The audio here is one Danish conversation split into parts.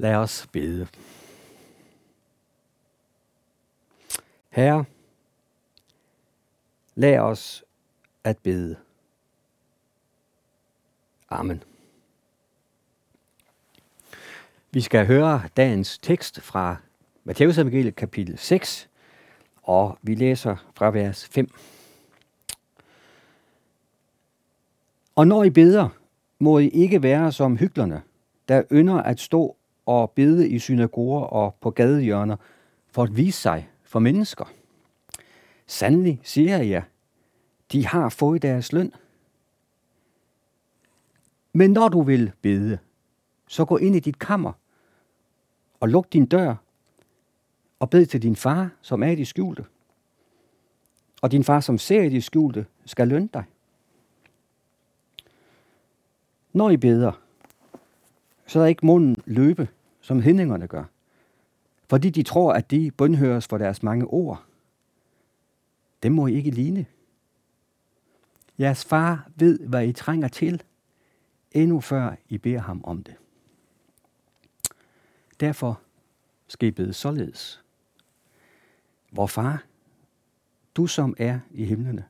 Lad os bede. Herre, lad os at bede. Amen. Vi skal høre dagens tekst fra Matteus evangeliet kapitel 6, og vi læser fra vers 5. Og når I beder, må I ikke være som hyklerne, der ynder at stå og bede i synagoger og på gadehjørner for at vise sig for mennesker. Sandelig, siger jeg jer, de har fået deres løn. Men når du vil bede, så gå ind i dit kammer og luk din dør og bed til din far, som er i det skjulte. Og din far, som ser i det skjulte, skal lønne dig. Når I beder, så er ikke munden løbe, som hedningerne gør, fordi de tror, at de bønhøres for deres mange ord. Dem må I ikke ligne. Jeres far ved, hvad I trænger til, endnu før I beder ham om det. Derfor skal I bede således. Vor far, du som er i himlene,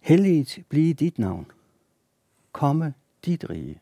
helligt blive dit navn, komme dit rige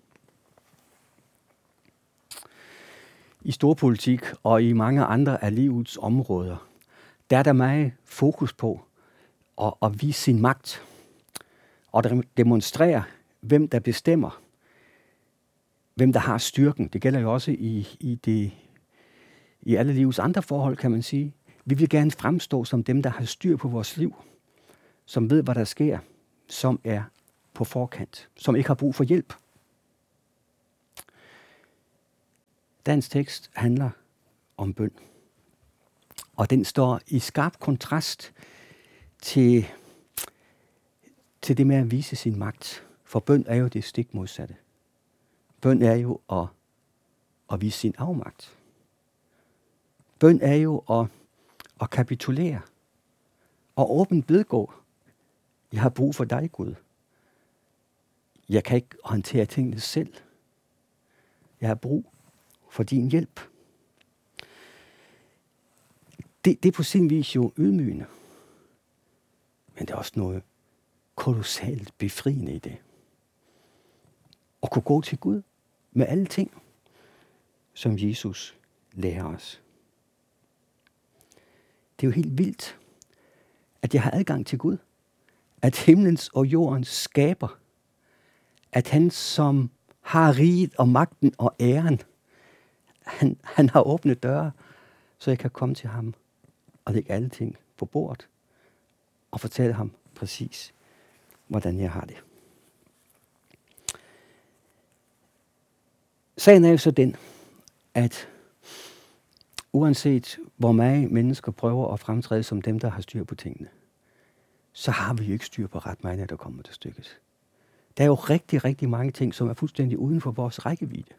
I storpolitik og i mange andre af livets områder, der er der meget fokus på at, at vise sin magt og demonstrere, hvem der bestemmer, hvem der har styrken. Det gælder jo også i, i, det, i alle livets andre forhold, kan man sige. Vi vil gerne fremstå som dem, der har styr på vores liv, som ved, hvad der sker, som er på forkant, som ikke har brug for hjælp. Dansk tekst handler om bøn. Og den står i skarp kontrast til, til det med at vise sin magt. For bøn er jo det stik modsatte. Bøn er jo at, at vise sin afmagt. Bøn er jo at, at kapitulere og åbent vedgå, jeg har brug for dig, Gud. Jeg kan ikke håndtere tingene selv. Jeg har brug for din hjælp. Det, det er på sin vis jo ydmygende. Men der er også noget kolossalt befriende i det. At kunne gå til Gud med alle ting, som Jesus lærer os. Det er jo helt vildt, at jeg har adgang til Gud. At himlens og jordens skaber. At han, som har riget og magten og æren, han, han har åbnet døre, så jeg kan komme til ham og lægge alle ting på bordet og fortælle ham præcis, hvordan jeg har det. Sagen er jo så den, at uanset hvor mange mennesker prøver at fremtræde som dem, der har styr på tingene, så har vi jo ikke styr på ret meget, der kommer til stykket. Der er jo rigtig, rigtig mange ting, som er fuldstændig uden for vores rækkevidde.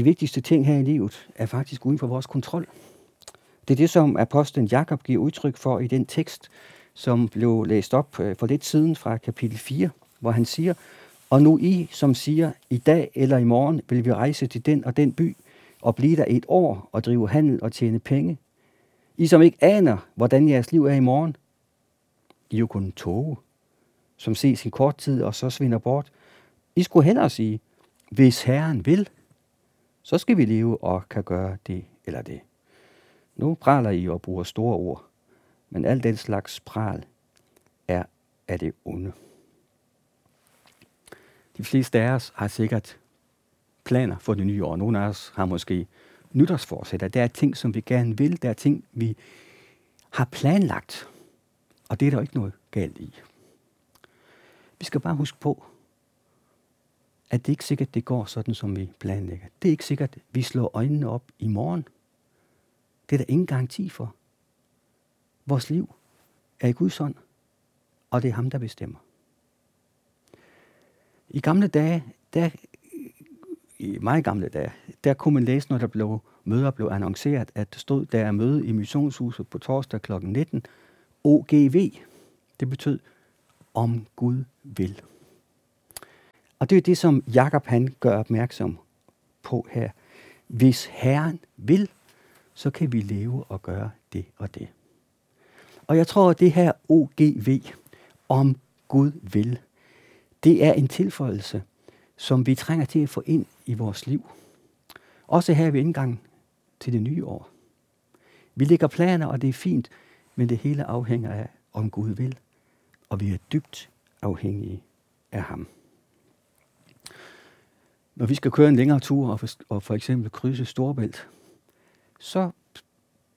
De vigtigste ting her i livet er faktisk uden for vores kontrol. Det er det, som apostlen Jakob giver udtryk for i den tekst, som blev læst op øh, for lidt siden fra kapitel 4, hvor han siger, Og nu I, som siger, i dag eller i morgen vil vi rejse til den og den by, og blive der et år og drive handel og tjene penge. I, som ikke aner, hvordan jeres liv er i morgen. I er jo kun tåge, som ses i kort tid og så svinder bort. I skulle hellere sige, hvis Herren vil, så skal vi leve og kan gøre det eller det. Nu praler I og bruger store ord, men al den slags pral er af det onde. De fleste af os har sikkert planer for det nye år. Nogle af os har måske nytårsforsætter. Der er ting, som vi gerne vil. Der er ting, vi har planlagt. Og det er der ikke noget galt i. Vi skal bare huske på, at det ikke sikkert, det går sådan, som vi planlægger. Det er ikke sikkert, vi slår øjnene op i morgen. Det er der ingen garanti for. Vores liv er i Guds hånd, og det er ham, der bestemmer. I gamle dage, der, i meget gamle dage, der kunne man læse, når der blev møder blev annonceret, at der stod, der er møde i missionshuset på torsdag kl. 19, OGV. Det betød, om Gud vil. Og det er det, som Jakob han gør opmærksom på her. Hvis Herren vil, så kan vi leve og gøre det og det. Og jeg tror, at det her OGV, om Gud vil, det er en tilføjelse, som vi trænger til at få ind i vores liv. Også her ved indgangen til det nye år. Vi lægger planer, og det er fint, men det hele afhænger af, om Gud vil. Og vi er dybt afhængige af ham. Når vi skal køre en længere tur og for, og for eksempel krydse Storbælt, så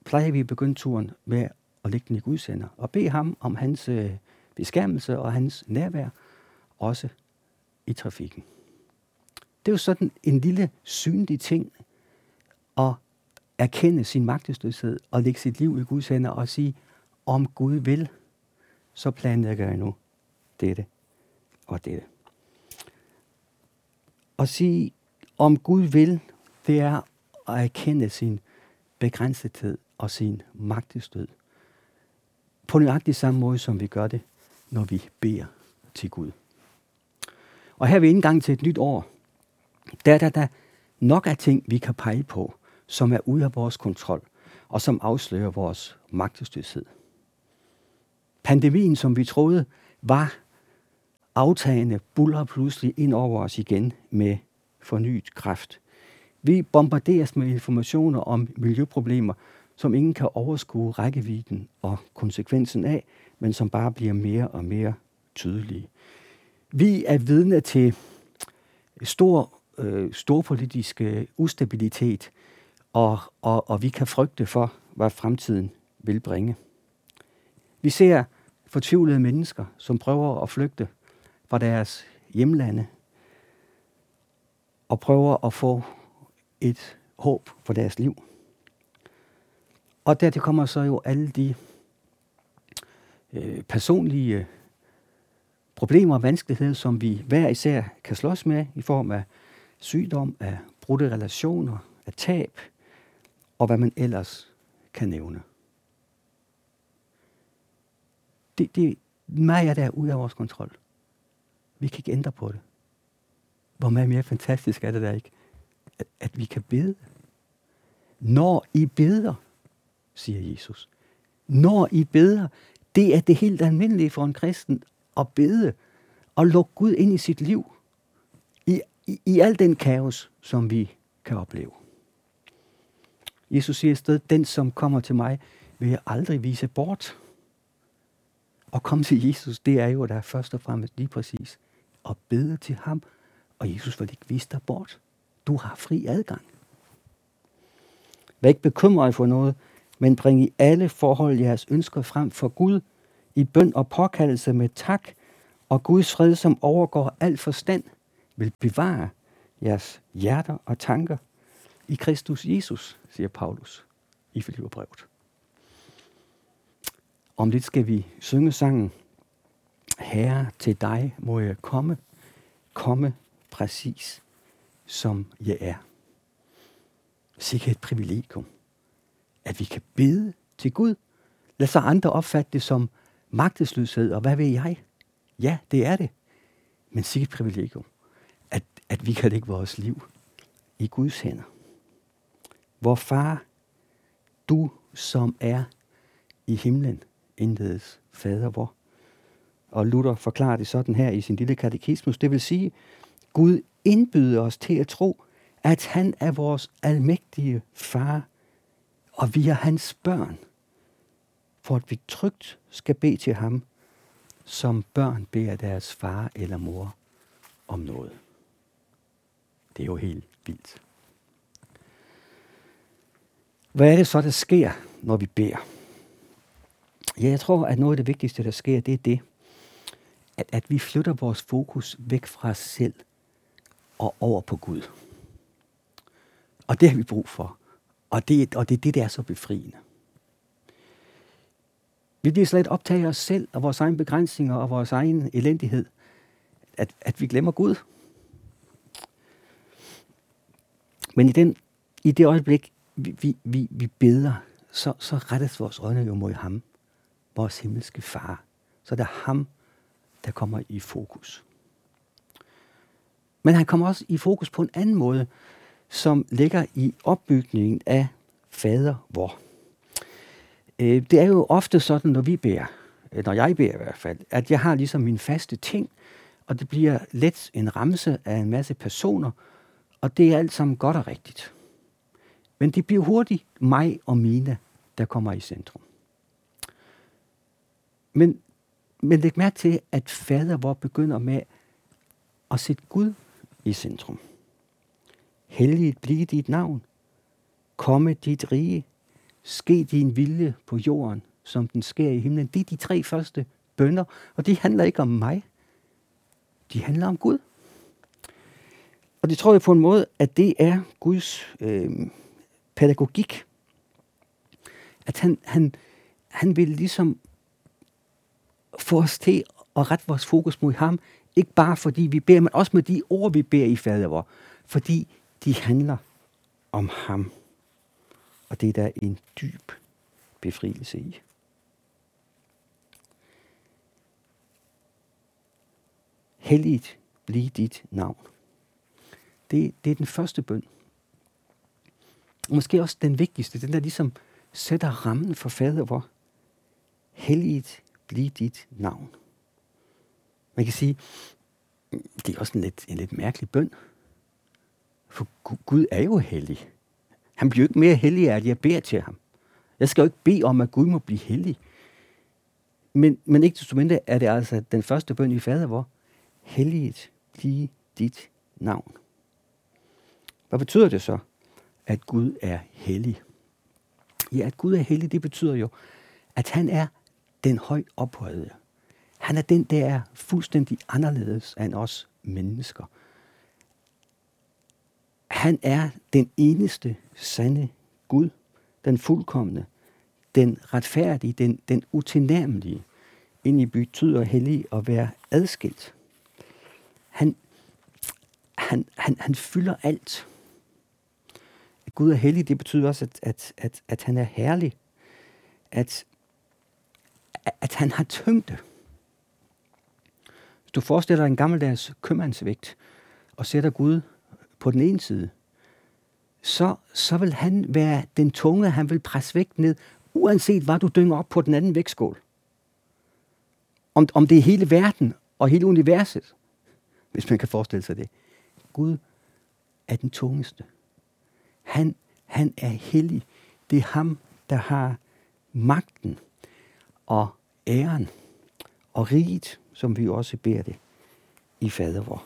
plejer vi at begynde turen med at lægge den i Gudsender og bede ham om hans øh, beskærmelse og hans nærvær, også i trafikken. Det er jo sådan en lille synlig ting at erkende sin magtesløshed og lægge sit liv i Guds hænder og sige, om Gud vil, så planlægger jeg nu dette og dette. Og sige, om Gud vil, det er at erkende sin begrænsethed og sin magtesløshed. På nøjagtig samme måde, som vi gør det, når vi beder til Gud. Og her ved indgang til et nyt år, der er der, der nok af ting, vi kan pege på, som er ude af vores kontrol, og som afslører vores magtesløshed. Pandemien, som vi troede var aftagende, buller pludselig ind over os igen med fornyet kraft. Vi bombarderes med informationer om miljøproblemer, som ingen kan overskue rækkevidden og konsekvensen af, men som bare bliver mere og mere tydelige. Vi er vidne til stor, øh, storpolitisk øh, ustabilitet, og, og, og vi kan frygte for, hvad fremtiden vil bringe. Vi ser fortvivlede mennesker, som prøver at flygte fra deres hjemlande og prøver at få et håb for deres liv. Og dertil kommer så jo alle de øh, personlige problemer og vanskeligheder, som vi hver især kan slås med i form af sygdom, af brudte relationer, af tab, og hvad man ellers kan nævne. Det, det meget af det er ude af vores kontrol. Vi kan ikke ændre på det. Hvor meget mere fantastisk er det der ikke, at, at vi kan bede. Når I beder, siger Jesus. Når I beder, det er det helt almindelige for en kristen at bede og lukke Gud ind i sit liv. I, i, i al den kaos, som vi kan opleve. Jesus siger i stedet, den som kommer til mig, vil jeg aldrig vise bort. Og komme til Jesus, det er jo der først og fremmest lige præcis og bede til ham, og Jesus vil ikke vise dig bort. Du har fri adgang. Vær ikke bekymret for noget, men bring i alle forhold jeres ønsker frem for Gud, i bøn og påkaldelse med tak, og Guds fred, som overgår al forstand, vil bevare jeres hjerter og tanker i Kristus Jesus, siger Paulus i Filipperbrevet. Om lidt skal vi synge sangen Herre, til dig må jeg komme, komme præcis som jeg er. Sikke et privilegium, at vi kan bede til Gud. Lad så andre opfatte det som magtesløshed, og hvad ved jeg? Ja, det er det. Men sikkert et privilegium, at, at vi kan lægge vores liv i Guds hænder. Hvor far, du som er i himlen, indledes fader vor. Og Luther forklarer det sådan her i sin lille katekismus. Det vil sige, Gud indbyder os til at tro, at han er vores almægtige far, og vi er hans børn, for at vi trygt skal bede til ham, som børn beder deres far eller mor om noget. Det er jo helt vildt. Hvad er det så, der sker, når vi beder? Ja, jeg tror, at noget af det vigtigste, der sker, det er det, at, at vi flytter vores fokus væk fra os selv og over på Gud. Og det har vi brug for. Og det, og det er det, der er så befriende. Vi bliver slet optaget af os selv og vores egne begrænsninger og vores egen elendighed, at, at vi glemmer Gud. Men i, den, i det øjeblik, vi, vi, vi, vi beder, så, så rettes vores øjne jo mod ham, vores himmelske far. Så det er ham, der kommer i fokus. Men han kommer også i fokus på en anden måde, som ligger i opbygningen af fader vor. Øh, det er jo ofte sådan, når vi beder, øh, når jeg beder i hvert fald, at jeg har ligesom min faste ting, og det bliver let en ramse af en masse personer, og det er alt sammen godt og rigtigt. Men det bliver hurtigt mig og mine, der kommer i centrum. Men, men læg mærke til, at fader hvor begynder med at sætte Gud i centrum. Helligt blive dit navn. Komme dit rige. Ske din vilje på jorden, som den sker i himlen. Det er de tre første bønder, og de handler ikke om mig. De handler om Gud. Og det tror jeg på en måde, at det er Guds øh, pædagogik. At han, han, han vil ligesom få os til at rette vores fokus mod ham, ikke bare fordi vi beder, men også med de ord, vi beder i fader fordi de handler om ham. Og det er der en dyb befrielse i. Helligt blive dit navn. Det, det er den første bøn. Og måske også den vigtigste, den der ligesom sætter rammen for fader hvor. Helligt blive dit navn. Man kan sige, det er også en lidt, en lidt mærkelig bøn. For Gud er jo hellig. Han bliver jo ikke mere hellig af, at jeg beder til ham. Jeg skal jo ikke bede om, at Gud må blive hellig. Men, men ikke desto mindre er det altså den første bøn i fader, hvor helliget blive dit navn. Hvad betyder det så, at Gud er hellig? Ja, at Gud er hellig, det betyder jo, at han er den højt ophøjede. Han er den, der er fuldstændig anderledes end os mennesker. Han er den eneste sande Gud, den fuldkommende, den retfærdige, den, den utilnærmelige. Ind i betyder hellig at være adskilt. Han, han, han, han fylder alt. At Gud er hellig, det betyder også, at, at, at, at han er herlig. At, at han har tyngde. Hvis du forestiller dig en gammeldags købmandsvægt og sætter Gud på den ene side, så, så vil han være den tunge, han vil presse vægt ned, uanset hvad du dynger op på den anden vægtskål. Om, om det er hele verden og hele universet, hvis man kan forestille sig det. Gud er den tungeste. Han, han er hellig. Det er ham, der har magten og æren og riget, som vi også beder det i fadervor.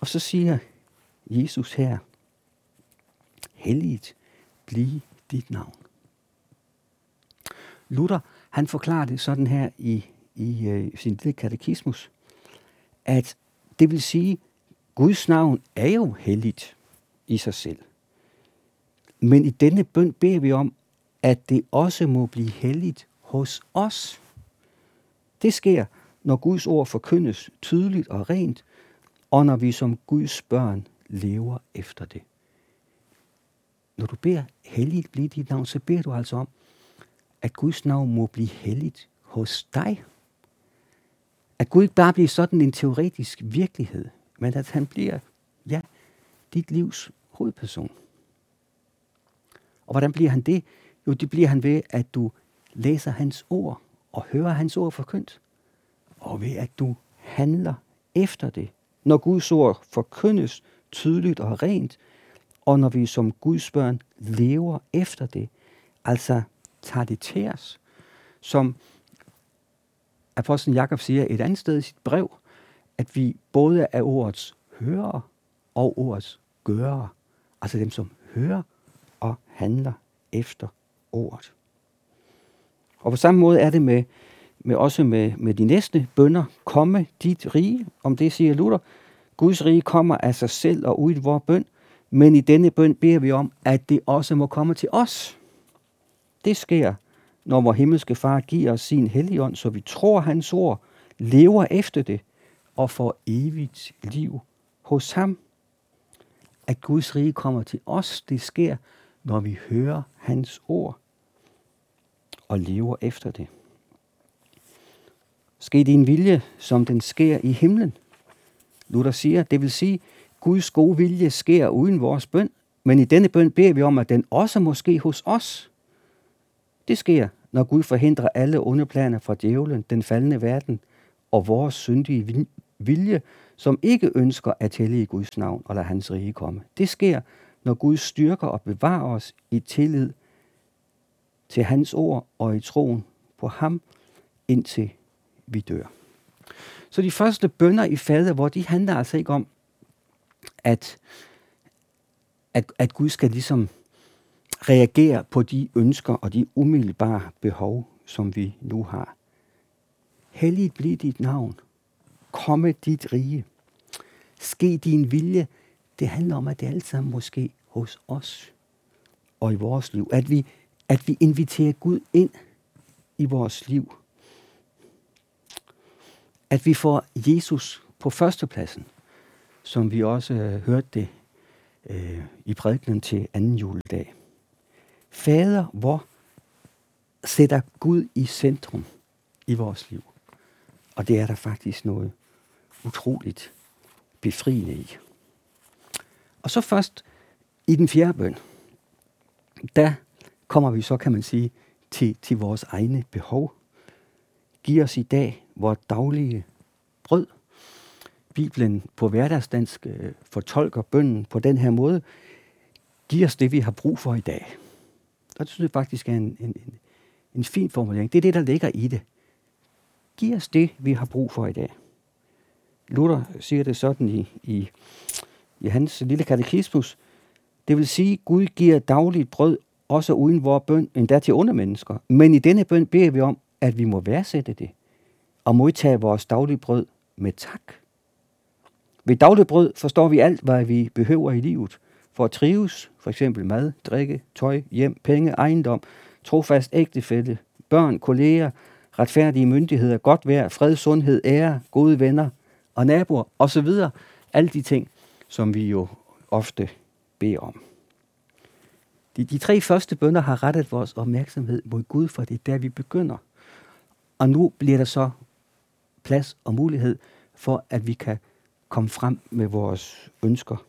Og så siger Jesus her, helligt blive dit navn. Luther, han forklarer det sådan her i, i uh, sin lille katekismus, at det vil sige, Guds navn er jo helligt i sig selv. Men i denne bøn beder vi om, at det også må blive helligt hos os. Det sker, når Guds ord forkyndes tydeligt og rent, og når vi som Guds børn lever efter det. Når du beder helligt blive dit navn, så beder du altså om, at Guds navn må blive helligt hos dig. At Gud ikke bare bliver sådan en teoretisk virkelighed, men at han bliver, ja, dit livs hovedperson. Og hvordan bliver han det? Jo, det bliver han ved, at du læser hans ord og hører hans ord forkyndt. Og ved, at du handler efter det. Når Guds ord forkyndes tydeligt og rent, og når vi som Guds børn lever efter det, altså tager det til os, som apostlen Jakob siger et andet sted i sit brev, at vi både er ordets hører og ordets gører, altså dem, som hører og handler efter ordet. Og på samme måde er det med, med også med, med de næste bønder. Komme dit rige, om det siger Luther, Guds rige kommer af sig selv og ud i vores bøn, men i denne bøn beder vi om, at det også må komme til os. Det sker, når vores himmelske far giver os sin helligånd, så vi tror hans ord, lever efter det og får evigt liv hos ham. At Guds rige kommer til os, det sker, når vi hører hans ord og lever efter det. Ske din vilje, som den sker i himlen. Luther siger, det vil sige, Guds gode vilje sker uden vores bøn, men i denne bøn beder vi om, at den også må ske hos os. Det sker, når Gud forhindrer alle onde planer fra djævlen, den faldende verden og vores syndige vilje, som ikke ønsker at tælle i Guds navn og lade hans rige komme. Det sker, når Gud styrker og bevarer os i tillid til hans ord og i troen på ham, indtil vi dør. Så de første bønder i fader, hvor de handler altså ikke om, at, at, at Gud skal ligesom reagere på de ønsker og de umiddelbare behov, som vi nu har. Helligt bliv dit navn. Komme dit rige. Ske din vilje. Det handler om, at det alt sammen måske hos os og i vores liv. At vi, at vi inviterer Gud ind i vores liv. At vi får Jesus på førstepladsen, som vi også øh, hørte det øh, i prædikenen til anden juledag. Fader, hvor sætter Gud i centrum i vores liv. Og det er der faktisk noget utroligt befriende i. Og så først i den fjerde bøn, der kommer vi så, kan man sige, til, til vores egne behov. Giv os i dag vores daglige brød. Bibelen på hverdagsdansk øh, fortolker bønnen på den her måde. Giv os det, vi har brug for i dag. Og det synes jeg faktisk er en, en, en, en fin formulering. Det er det, der ligger i det. Giv os det, vi har brug for i dag. Luther siger det sådan i, i, i hans lille katekismus. Det vil sige, Gud giver dagligt brød, også uden vores bøn, endda til onde mennesker. Men i denne bøn beder vi om, at vi må værdsætte det og modtage vores daglige brød med tak. Ved dagligt brød forstår vi alt, hvad vi behøver i livet for at trives, for eksempel mad, drikke, tøj, hjem, penge, ejendom, trofast ægtefælle, børn, kolleger, retfærdige myndigheder, godt vejr, fred, sundhed, ære, gode venner og naboer osv. Alle de ting, som vi jo ofte beder om. De, de tre første bønder har rettet vores opmærksomhed mod Gud, for det er der, vi begynder. Og nu bliver der så plads og mulighed for, at vi kan komme frem med vores ønsker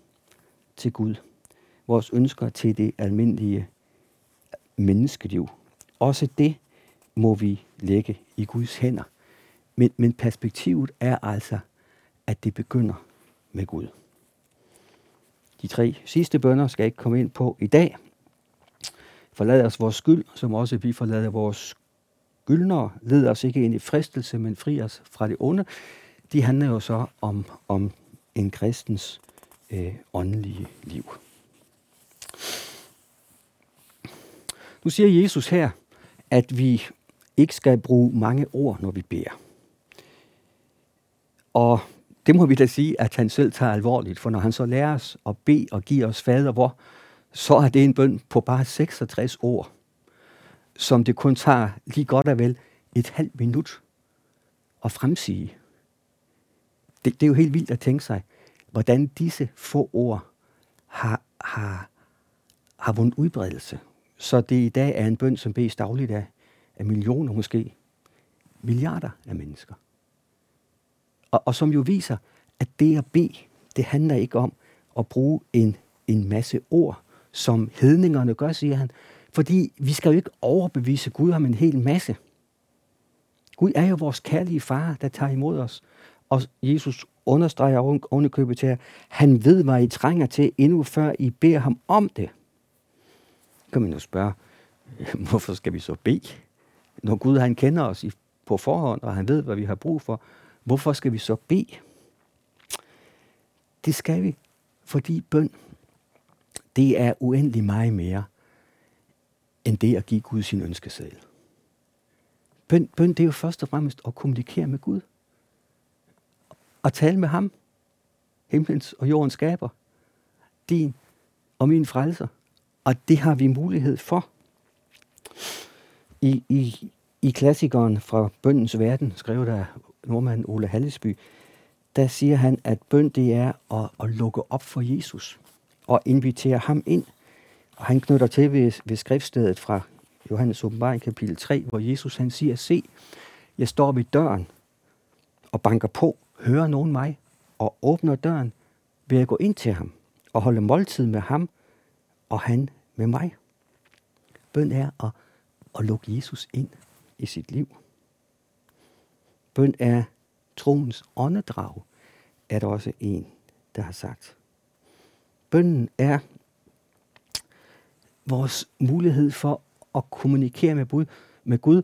til Gud. Vores ønsker til det almindelige menneskeliv. Også det må vi lægge i Guds hænder. Men, men perspektivet er altså, at det begynder med Gud. De tre sidste bønder skal jeg ikke komme ind på i dag. Forlad os vores skyld, som også vi forlader vores skyldnere. Led os ikke ind i fristelse, men fri os fra det onde. De handler jo så om, om en kristens øh, åndelige liv. Nu siger Jesus her, at vi ikke skal bruge mange ord, når vi beder. Og det må vi da sige, at han selv tager alvorligt, for når han så lærer os at bede og give os fader hvor, så er det en bøn på bare 66 ord, som det kun tager lige godt og vel et halvt minut at fremsige. Det, det er jo helt vildt at tænke sig, hvordan disse få ord har, har, har vundet udbredelse. Så det i dag er en bøn, som bedes dagligt af, af millioner, måske milliarder af mennesker. Og, og som jo viser, at det at bede, det handler ikke om at bruge en, en masse ord, som hedningerne gør, siger han. Fordi vi skal jo ikke overbevise Gud om en hel masse. Gud er jo vores kærlige far, der tager imod os. Og Jesus understreger ovenikøbet til, jer, han ved, hvad I trænger til, endnu før I beder ham om det. Kan man jo spørge, hvorfor skal vi så bede? Når Gud han kender os på forhånd, og han ved, hvad vi har brug for, hvorfor skal vi så bede? Det skal vi, fordi bøn, det er uendelig meget mere, end det at give Gud sin ønskeseddel. Bøn, bøn, det er jo først og fremmest at kommunikere med Gud. Og tale med ham. himlens og jordens skaber. Din og min frelser. Og det har vi mulighed for. I, i, i klassikeren fra Bøndens Verden, skrev der nordmanden Ole Hallesby, der siger han, at bøn det er at, at lukke op for Jesus og invitere ham ind. Og han knytter til ved, ved skriftstedet fra Johannes åbenbaring kapitel 3, hvor Jesus han siger, se, jeg står ved døren og banker på, hører nogen mig, og åbner døren, vil jeg gå ind til ham og holde måltid med ham, og han med mig. Bøn er at, at lukke Jesus ind i sit liv. Bøn er troens åndedrag, er der også en, der har sagt. Bønden er vores mulighed for at kommunikere med Gud. Med Gud.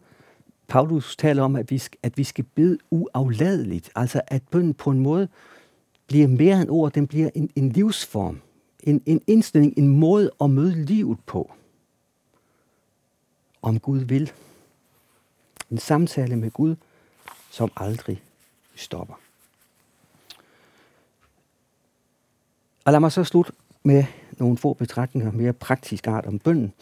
Paulus taler om, at vi, skal, at vi skal bede uafladeligt. Altså at bønden på en måde bliver mere end ord, den bliver en, en livsform. En, en indstilling, en måde at møde livet på. Om Gud vil. En samtale med Gud, som aldrig stopper. Og lad mig så slutte med nogle få betragtninger mere praktisk art om bønden,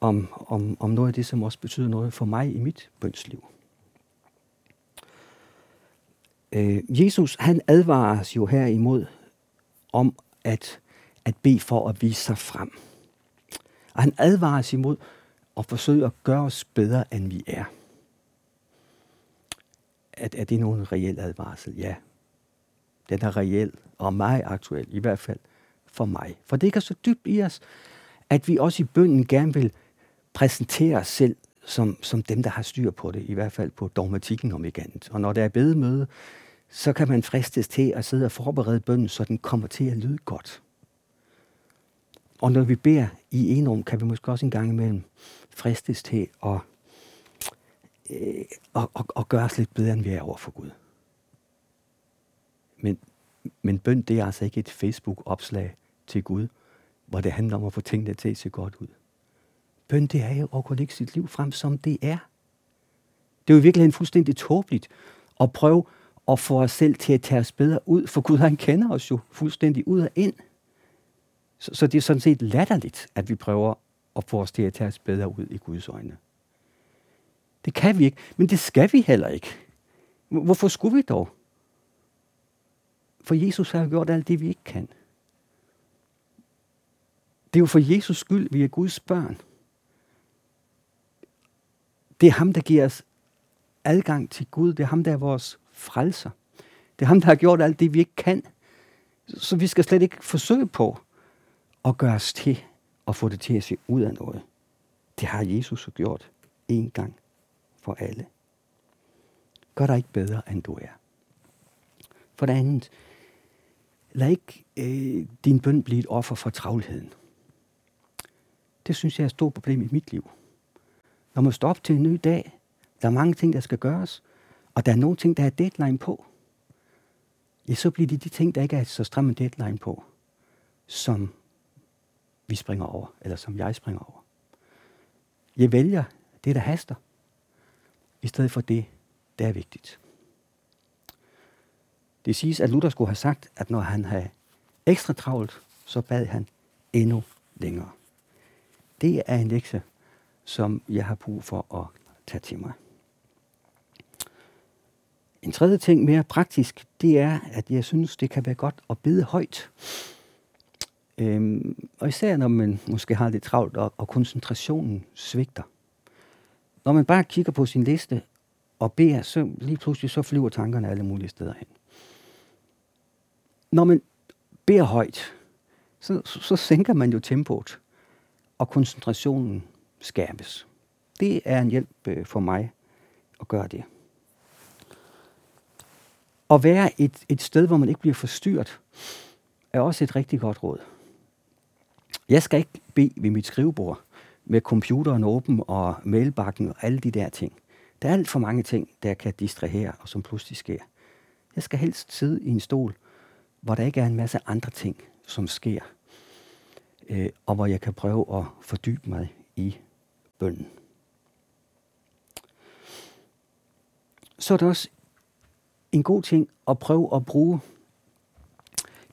om, om, om noget af det, som også betyder noget for mig i mit bønsliv. Øh, Jesus, han advarer os jo her imod om at, at bede for at vise sig frem. Og han advarer os imod at forsøge at gøre os bedre, end vi er. At, er det nogen reel advarsel? Ja. Den er reel og meget aktuel, i hvert fald for mig. For det kan så dybt i os, at vi også i bønden gerne vil præsentere os selv som, som dem, der har styr på det, i hvert fald på dogmatikken om ikke andet. Og når der er bedemøde, så kan man fristes til at sidde og forberede bønnen, så den kommer til at lyde godt. Og når vi beder i enrum, kan vi måske også en gang imellem fristes til at, øh, at, at, at gøre os lidt bedre, end vi er over for Gud. Men, men bøn, det er altså ikke et Facebook-opslag til Gud, hvor det handler om at få tingene til at se godt ud. Bøn, det er jo at kunne lægge sit liv frem, som det er. Det er jo virkelig en fuldstændig tåbeligt at prøve at få os selv til at tage os bedre ud, for Gud han kender os jo fuldstændig ud og ind. Så, så det er sådan set latterligt, at vi prøver at få os til at tage os bedre ud i Guds øjne. Det kan vi ikke, men det skal vi heller ikke. Hvorfor skulle vi dog? For Jesus har gjort alt det, vi ikke kan. Det er jo for Jesus skyld, vi er Guds børn. Det er ham, der giver os adgang til Gud. Det er ham, der er vores frelser. Det er ham, der har gjort alt det, vi ikke kan. Så vi skal slet ikke forsøge på at gøre os til og få det til at se ud af noget. Det har Jesus jo gjort en gang for alle. Gør dig ikke bedre, end du er. For det andet, lad ikke øh, din bøn blive et offer for travlheden. Det synes jeg er et stort problem i mit liv. Når man står op til en ny dag, der er mange ting, der skal gøres, og der er nogle ting, der er deadline på, ja, så bliver det de ting, der ikke er så stram en deadline på, som vi springer over, eller som jeg springer over. Jeg vælger det, der haster, i stedet for det, der er vigtigt. Det siges, at Luther skulle have sagt, at når han havde ekstra travlt, så bad han endnu længere. Det er en lektie, som jeg har brug for at tage til mig. En tredje ting mere praktisk, det er, at jeg synes, det kan være godt at bede højt. Øhm, og især når man måske har lidt travlt, og, og koncentrationen svigter. Når man bare kigger på sin liste og beder, så lige pludselig så flyver tankerne alle mulige steder hen. Når man beder højt, så, så sænker man jo tempoet, og koncentrationen skærpes. Det er en hjælp øh, for mig at gøre det. At være et, et sted, hvor man ikke bliver forstyrret, er også et rigtig godt råd. Jeg skal ikke bede ved mit skrivebord med computeren åben og mailbakken og alle de der ting. Der er alt for mange ting, der kan distrahere og som pludselig sker. Jeg skal helst sidde i en stol, hvor der ikke er en masse andre ting, som sker, øh, og hvor jeg kan prøve at fordybe mig i bønden. Så er det også en god ting at prøve at bruge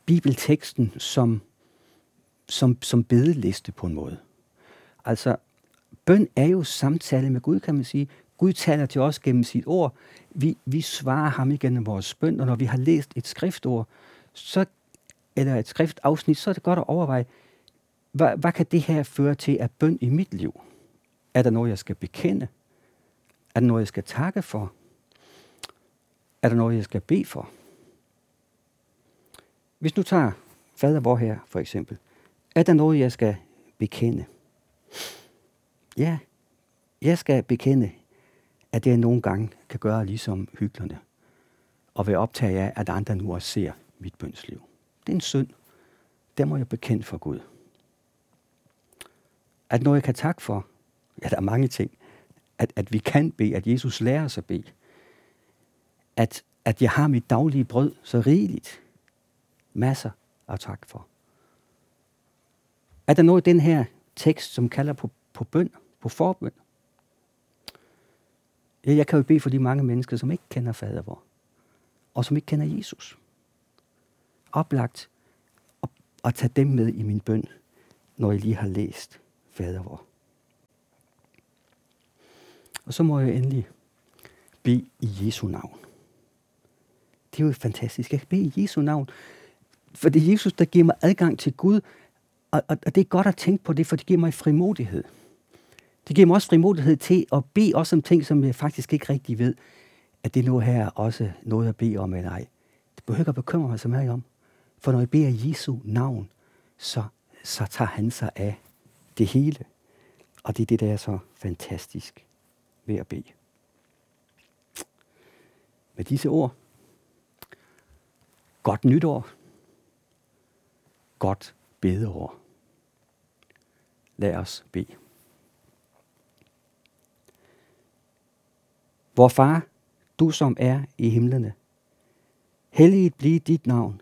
bibelteksten som, som, som bedeliste på en måde. Altså, bøn er jo samtale med Gud, kan man sige. Gud taler til os gennem sit ord. Vi, vi svarer ham igennem vores bøn, og når vi har læst et skriftord, så, eller et skriftafsnit, så er det godt at overveje, hvad, hvad kan det her føre til af bøn i mit liv? Er der noget, jeg skal bekende? Er der noget, jeg skal takke for? Er der noget, jeg skal bede for? Hvis du tager fader vor her, for eksempel, er der noget, jeg skal bekende? Ja, jeg skal bekende, at jeg nogle gange kan gøre ligesom hyklerne, og være optaget af, at andre nu også ser mit bønsliv. Det er en synd. Der må jeg bekende for Gud. At noget, jeg kan takke for, ja, der er mange ting. At, at vi kan bede, at Jesus lærer os at bede. At, at jeg har mit daglige brød så rigeligt. Masser af tak for. Er der noget i den her tekst, som kalder på, på bøn, på forbøn? Ja, jeg kan jo bede for de mange mennesker, som ikke kender fader vor, og som ikke kender Jesus. Oplagt at, at tage dem med i min bøn, når jeg lige har læst fader vor. Og så må jeg endelig bede i Jesu navn. Det er jo fantastisk. Jeg kan bede i Jesu navn. For det er Jesus, der giver mig adgang til Gud. Og, og, og det er godt at tænke på det, for det giver mig frimodighed. Det giver mig også frimodighed til at bede også om ting, som jeg faktisk ikke rigtig ved, at det nu her også noget at bede om eller ej. Det behøver ikke at bekymre mig så meget om. For når jeg beder Jesu navn, så, så tager han sig af det hele. Og det er det, der er så fantastisk ved at bede. Med disse ord, godt nytår, godt bedeår. Lad os bede. Vor far, du som er i himlene, helliget blive dit navn,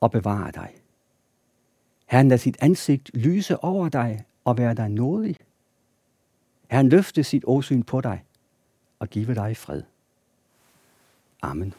og bevare dig. Herren lader sit ansigt lyse over dig og være dig nådig. Herren løfte sit åsyn på dig og give dig fred. Amen.